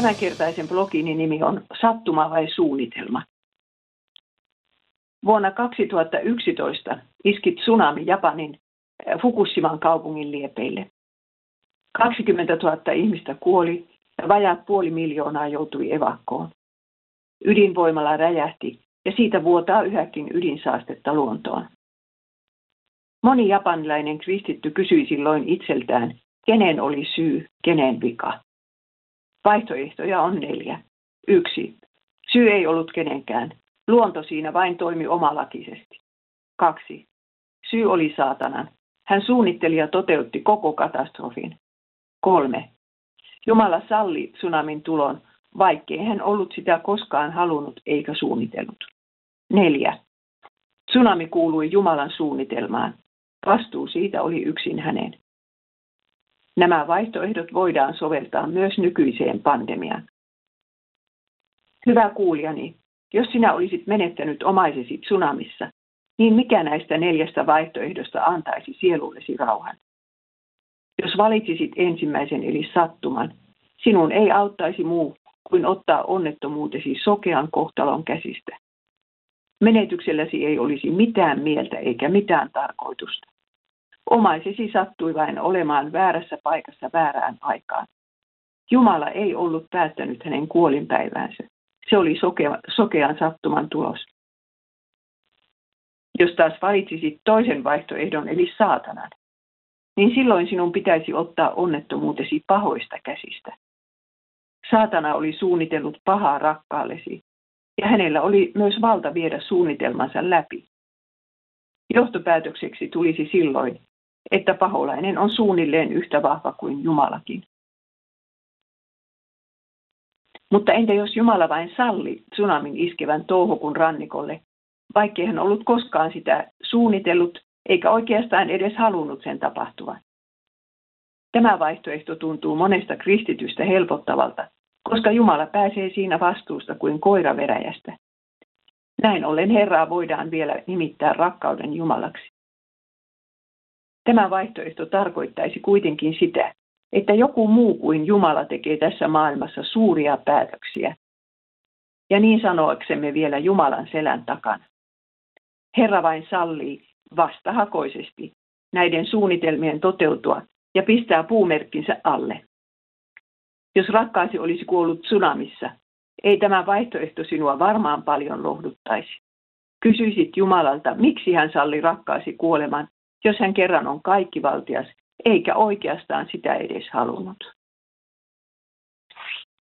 Tämänkertaisen blogini nimi on Sattuma vai suunnitelma? Vuonna 2011 iski tsunami Japanin eh, Fukushiman kaupungin liepeille. 20 000 ihmistä kuoli ja vajaat puoli miljoonaa joutui evakkoon. Ydinvoimala räjähti ja siitä vuotaa yhäkin ydinsaastetta luontoon. Moni japanilainen kristitty kysyi silloin itseltään, kenen oli syy, kenen vika. Vaihtoehtoja on neljä. Yksi. Syy ei ollut kenenkään. Luonto siinä vain toimi omalakisesti. Kaksi. Syy oli saatanan. Hän suunnitteli ja toteutti koko katastrofin. Kolme. Jumala salli tsunamin tulon, vaikkei hän ollut sitä koskaan halunnut eikä suunnitellut. Neljä. Tsunami kuului Jumalan suunnitelmaan. Vastuu siitä oli yksin hänen. Nämä vaihtoehdot voidaan soveltaa myös nykyiseen pandemiaan. Hyvä kuulijani, jos sinä olisit menettänyt omaisesi tsunamissa, niin mikä näistä neljästä vaihtoehdosta antaisi sielullesi rauhan? Jos valitsisit ensimmäisen eli sattuman, sinun ei auttaisi muu kuin ottaa onnettomuutesi sokean kohtalon käsistä. Menetykselläsi ei olisi mitään mieltä eikä mitään tarkoitusta. Omaisesi sattui vain olemaan väärässä paikassa väärään aikaan. Jumala ei ollut päättänyt hänen kuolinpäiväänsä. Se oli sokea, sokean sattuman tulos. Jos taas valitsisit toisen vaihtoehdon, eli saatanan, niin silloin sinun pitäisi ottaa onnettomuutesi pahoista käsistä. Saatana oli suunnitellut pahaa rakkaallesi, ja hänellä oli myös valta viedä suunnitelmansa läpi. Johtopäätökseksi tulisi silloin, että paholainen on suunnilleen yhtä vahva kuin Jumalakin. Mutta entä jos Jumala vain salli tsunamin iskevän touhokun rannikolle, vaikkei hän ollut koskaan sitä suunnitellut eikä oikeastaan edes halunnut sen tapahtuvan? Tämä vaihtoehto tuntuu monesta kristitystä helpottavalta, koska Jumala pääsee siinä vastuusta kuin koira veräjästä. Näin ollen Herraa voidaan vielä nimittää rakkauden Jumalaksi. Tämä vaihtoehto tarkoittaisi kuitenkin sitä, että joku muu kuin Jumala tekee tässä maailmassa suuria päätöksiä. Ja niin sanoaksemme vielä Jumalan selän takana. Herra vain sallii vastahakoisesti näiden suunnitelmien toteutua ja pistää puumerkkinsä alle. Jos rakkaasi olisi kuollut tsunamissa, ei tämä vaihtoehto sinua varmaan paljon lohduttaisi. Kysyisit Jumalalta, miksi hän salli rakkaasi kuoleman jos hän kerran on kaikkivaltias, eikä oikeastaan sitä edes halunnut.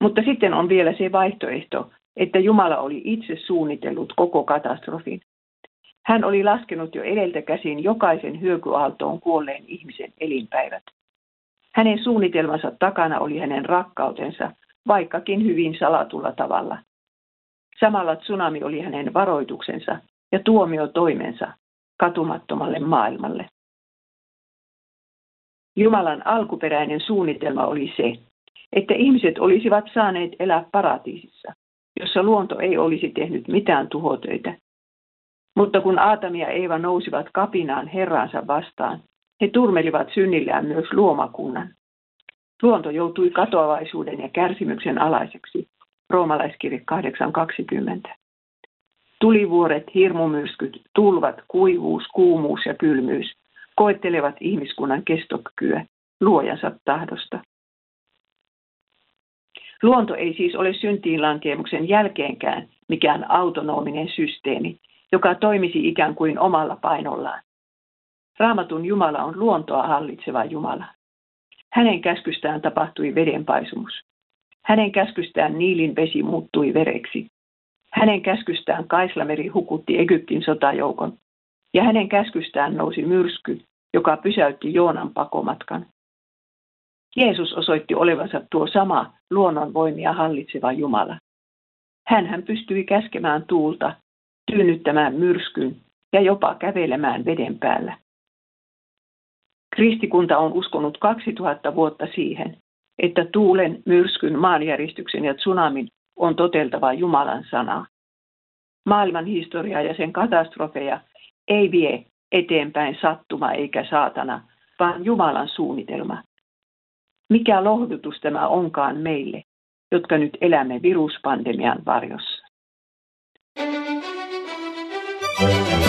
Mutta sitten on vielä se vaihtoehto, että Jumala oli itse suunnitellut koko katastrofin. Hän oli laskenut jo edeltä käsin jokaisen hyökyaaltoon kuolleen ihmisen elinpäivät. Hänen suunnitelmansa takana oli hänen rakkautensa, vaikkakin hyvin salatulla tavalla. Samalla tsunami oli hänen varoituksensa ja tuomiotoimensa, katumattomalle maailmalle. Jumalan alkuperäinen suunnitelma oli se, että ihmiset olisivat saaneet elää paratiisissa, jossa luonto ei olisi tehnyt mitään tuhotöitä. Mutta kun Aatami ja Eeva nousivat kapinaan Herransa vastaan, he turmelivat synnillään myös luomakunnan. Luonto joutui katoavaisuuden ja kärsimyksen alaiseksi. Roomalaiskirje 8.20. Tulivuoret, hirmumyrskyt, tulvat, kuivuus, kuumuus ja kylmyys koettelevat ihmiskunnan kestokykyä luojansa tahdosta. Luonto ei siis ole syntiinlankemuksen jälkeenkään mikään autonominen systeemi, joka toimisi ikään kuin omalla painollaan. Raamatun Jumala on luontoa hallitseva Jumala. Hänen käskystään tapahtui vedenpaisumus. Hänen käskystään Niilin vesi muuttui vereksi. Hänen käskystään Kaislameri hukutti Egyptin sotajoukon, ja hänen käskystään nousi myrsky, joka pysäytti Joonan pakomatkan. Jeesus osoitti olevansa tuo sama luonnonvoimia hallitseva Jumala. Hän pystyi käskemään tuulta, tyynnyttämään myrskyn ja jopa kävelemään veden päällä. Kristikunta on uskonut 2000 vuotta siihen, että tuulen, myrskyn, maanjäristyksen ja tsunamin on toteltava Jumalan sanaa. Maailman historia ja sen katastrofeja ei vie eteenpäin sattuma eikä saatana, vaan Jumalan suunnitelma. Mikä lohdutus tämä onkaan meille, jotka nyt elämme viruspandemian varjossa. thank you